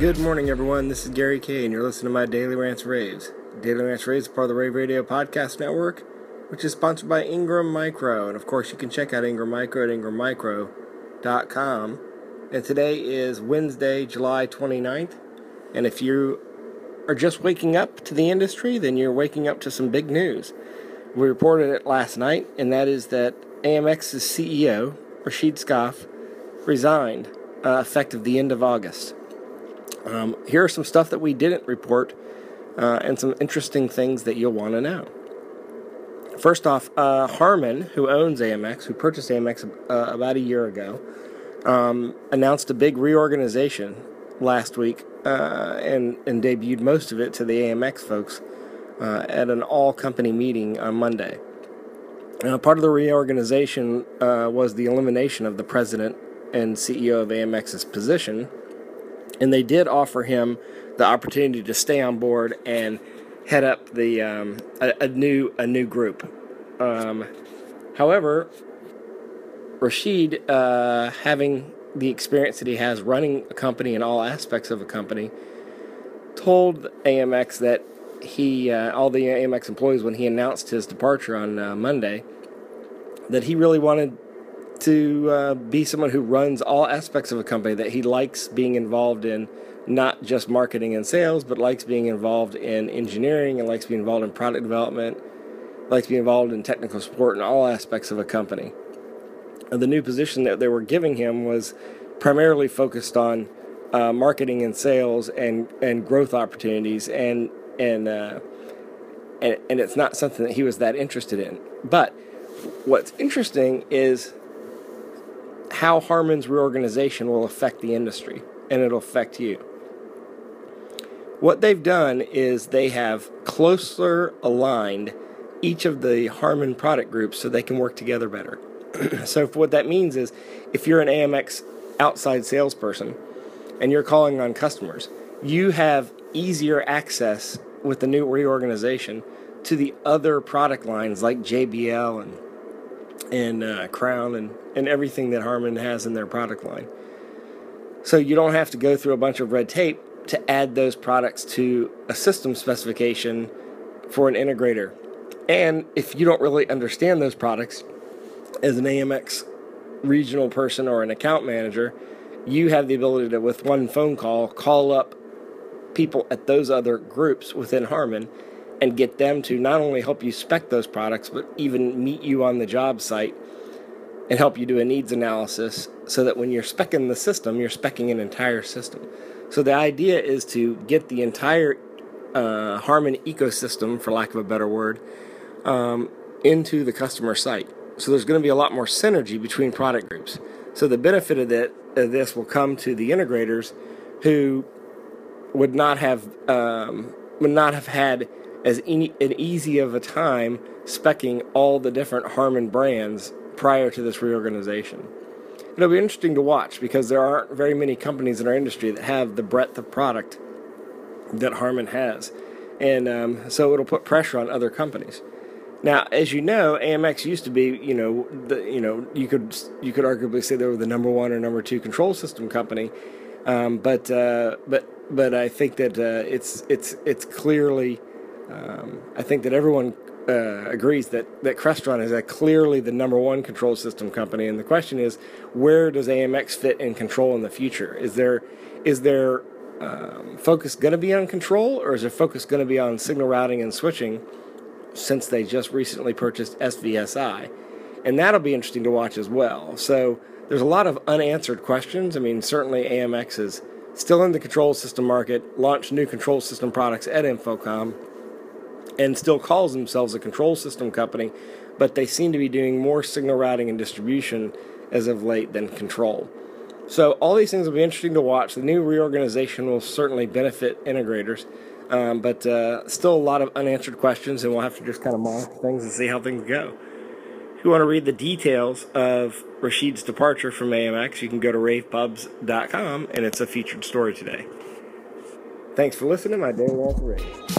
Good morning, everyone. This is Gary Kayye, and you're listening to my Daily Rants Raves. Daily Rants Raves is part of the Rave Radio Podcast Network, which is sponsored by Ingram Micro. And of course, you can check out Ingram Micro at ingrammicro.com. And today is Wednesday, July 29th. And if you are just waking up to the industry, then you're waking up to some big news. We reported it last night, and that is that AMX's CEO, Rashid Skaf, resigned uh, effective the end of August. Um, here are some stuff that we didn't report uh, and some interesting things that you'll want to know. First off, uh, Harman, who owns AMX, who purchased AMX uh, about a year ago, um, announced a big reorganization last week uh, and, and debuted most of it to the AMX folks uh, at an all company meeting on Monday. part of the reorganization uh, was the elimination of the president and CEO of AMX's position and they did offer him the opportunity to stay on board and head up the um, a, a, new a new group. Um, however, Rashid, uh, having the experience that he has running a company in all aspects of a company, told AMX that he uh, all the AMX employees when he announced his departure on uh, Monday that he really wanted to uh, be someone who runs all aspects of a company, that he likes being involved in not just marketing and sales, but likes being involved in engineering and likes being involved in product development, likes being involved in technical support in all aspects of a company. And the new position that they were giving him was primarily focused on uh, marketing and sales and, and growth opportunities and and, uh, and and it's not something that he was that interested in. But what's interesting is how Harman's reorganization will affect the industry and it'll affect you. What they've done is they have closer aligned each of the Harman product groups so they can work together better. so, what that means is if you're an AMX outside salesperson and you're calling on customers, you have easier access with the new reorganization to the other product lines like JBL and and uh, Crown and, and everything that Harman has in their product line. So you don't have to go through a bunch of red tape to add those products to a system specification for an integrator. And if you don't really understand those products as an AMX regional person or an account manager, you have the ability to, with one phone call, call up people at those other groups within Harman and get them to not only help you spec those products, but even meet you on the job site and help you do a needs analysis so that when you're specing the system, you're specing an entire system. So the idea is to get the entire uh, Harman ecosystem, for lack of a better word, um, into the customer site. So there's going to be a lot more synergy between product groups. So the benefit of, that, of this will come to the integrators who would not have um, would not have had as e- an easy of a time specking all the different Harman brands prior to this reorganization. It'll be interesting to watch because there aren't very many companies in our industry that have the breadth of product that Harman has. And um, so it'll put pressure on other companies. Now, as you know, AMX used to be, you know, the, you know, you could you could arguably say they were the number one or number two control system company, um, but uh, but but I think that uh, it's it's it's clearly um, I think that everyone uh, agrees that, that Crestron is clearly the number one control system company. And the question is, where does AMX fit in control in the future? Is there is there um, focus going to be on control, or is their focus going to be on signal routing and switching? Since they just recently purchased SVSI, and that'll be interesting to watch as well. So there's a lot of unanswered questions. I mean, certainly AMX is still in the control system market, launched new control system products at InfoComm and still calls themselves a control system company, but they seem to be doing more signal routing and distribution as of late than control. So all these things will be interesting to watch. The new reorganization will certainly benefit integrators, um, but uh, still a lot of unanswered questions, and we'll have to just kind of monitor things and see how things go. If you want to read the details of Rashid's departure from AMX, you can go to ravepubs.com, and it's a featured story today. Thanks for listening. My day was Rave.